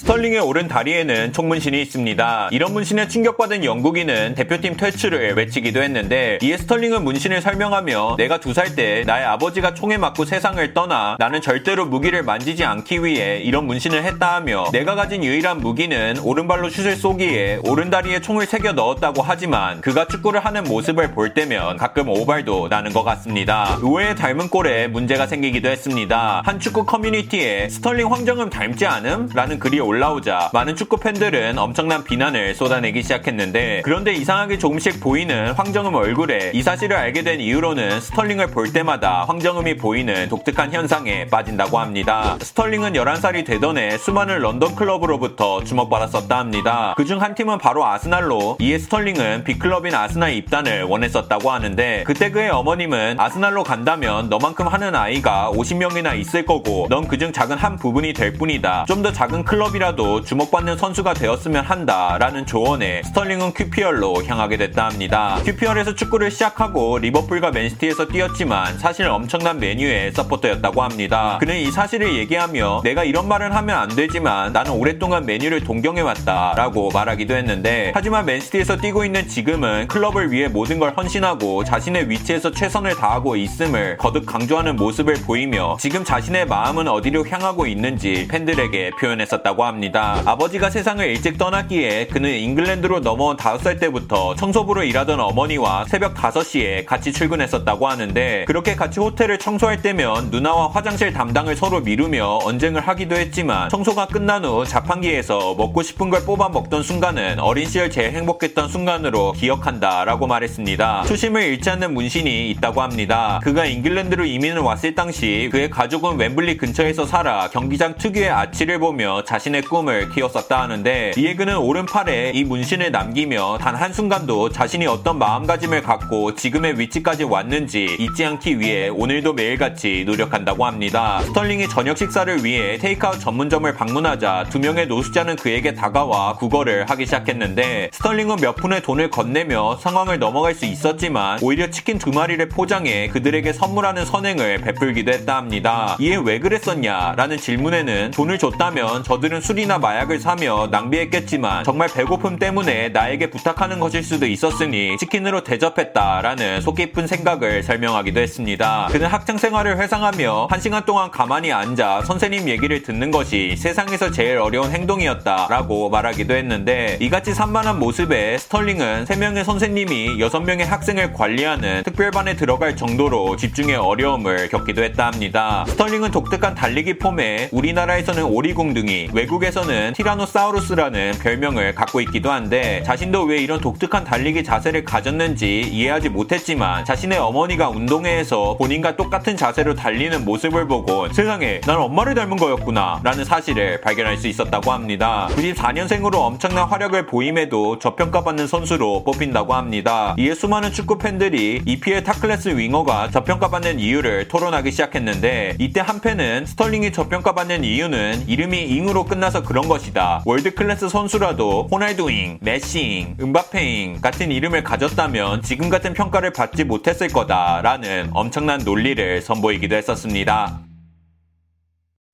스털링의 오른 다리에는 총문신이 있습니다. 이런 문신에 충격받은 영국인은 대표팀 퇴출을 외치기도 했는데 이에 스털링은 문신을 설명하며 내가 두 살 때 나의 아버지가 총에 맞고 세상을 떠나 나는 절대로 무기를 만지지 않기 위해 이런 문신을 했다 하며 내가 가진 유일한 무기는 오른발로 슛을 쏘기에 오른다리에 총을 새겨 넣었다고 하지만 그가 축구를 하는 모습을 볼 때면 가끔 오발도 나는 것 같습니다. 의외의 닮은 꼴에 문제가 생기기도 했습니다. 한 축구 커뮤니티에 스털링 황정음 닮지 않음? 라는 글이 올라오자 많은 축구 팬들은 엄청난 비난을 쏟아내기 시작했는데 그런데 이상하게 조금씩 보이는 황정음 얼굴에 이 사실을 알게 된 이후로는 스털링을 볼 때마다 황정음이 보이는 독특한 현상에 빠진다고 합니다. 스털링은 11살이 되던 해 수많은 런던 클럽으로부터 주목받았었다 합니다. 그중 한 팀은 바로 아스날로 이에 스털링은 빅클럽인 아스날 입단을 원했었다고 하는데 그때 그의 어머님은 아스날로 간다면 너만큼 하는 아이가 50명이나 있을 거고 넌 그중 작은 한 부분이 될 뿐이다. 좀 더 작은 클럽이라도 주목받는 선수가 되었으면 한다 라는 조언에 스털링은 QPR로 향하게 됐다 합니다. QPR에서 축구를 시작하고 리버풀과 맨시티에서 뛰었지만 사실 엄청난 맨유의 서포터였다고 합니다. 그는 이 사실을 얘기하며 내가 이런 말을 하면 안 되지만 나는 오랫동안 맨유를 동경해왔다 라고 말하기도 했는데 하지만 맨시티에서 뛰고 있는 지금은 클럽을 위해 모든 걸 헌신하고 자신의 위치에서 최선을 다하고 있음을 거듭 강조하는 모습을 보이며 지금 자신의 마음은 어디로 향하고 있는지 팬들에게 표현했었다고 합니다. 아버지가 세상을 일찍 떠났기에 그는 잉글랜드로 넘어온 5살 때부터 청소부로 일하던 어머니와 새벽 5시에 같이 출근했었다고 하는데 그렇게 같이 호텔을 청소할 때면 누나와 화장실 담당을 서로 미루며 언쟁을 하기도 했지만 청소가 끝난 후 자판기에서 먹고 싶은 걸 뽑아 먹던 순간은 어린 시절 제일 행복했던 순간으로 기억한다 라고 말했습니다. 초심을 잃지 않는 문신이 있다고 합니다. 그가 잉글랜드로 이민을 왔을 당시 그의 가족은 웸블리 근처에서 살아 경기장 특유의 아치를 보며 자신 의 꿈을 키웠었다 하는데 이에 그는 오른팔에 이 문신을 남기며 단 한순간도 자신이 어떤 마음가짐을 갖고 지금의 위치까지 왔는지 잊지 않기 위해 오늘도 매일같이 노력한다고 합니다. 스털링이 저녁 식사를 위해 테이크아웃 전문점을 방문하자 두 명의 노숙자는 그에게 다가와 구걸을 하기 시작했는데 스털링은 몇 푼의 돈을 건네며 상황을 넘어갈 수 있었지만 오히려 치킨 두 마리를 포장해 그들에게 선물하는 선행을 베풀기도 했다 합니다. 이에 왜 그랬었냐? 라는 질문에는 돈을 줬다면 저들은 술이나 마약을 사며 낭비했겠지만 정말 배고픔 때문에 나에게 부탁하는 것일 수도 있었으니 치킨으로 대접했다 라는 속 깊은 생각을 설명하기도 했습니다. 그는 학창 생활을 회상하며 한 시간 동안 가만히 앉아 선생님 얘기를 듣는 것이 세상에서 제일 어려운 행동이었다 라고 말하기도 했는데 이같이 산만한 모습에 스털링은 3명의 선생님이 6명의 학생을 관리하는 특별반에 들어갈 정도로 집중의 어려움을 겪기도 했다 합니다. 스털링은 독특한 달리기 폼에 우리나라에서는 오리궁둥이, 외국 에서는 티라노사우루스라는 별명을 갖고 있기도 한데 자신도 왜 이런 독특한 달리기 자세를 가졌는지 이해하지 못했지만 자신의 어머니가 운동회에서 본인과 똑같은 자세로 달리는 모습을 보고 세상에 난 엄마를 닮은 거였구나 라는 사실을 발견할 수 있었다고 합니다. 94년생으로 엄청난 활약을 보임에도 저평가받는 선수로 뽑힌다고 합니다. 이에 수많은 축구 팬들이 EPL top class 윙어가 저평가받는 이유를 토론하기 시작했는데 이때 한 팬은 스털링이 저평가받는 이유는 이름이 잉으로 끝나서 그런 것이다. world class 선수라도 호날두잉, 메시잉, 음바페잉 같은 이름을 가졌다면 지금 같은 평가를 받지 못했을 거다라는 엄청난 논리를 선보이기도 했었습니다.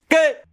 끝!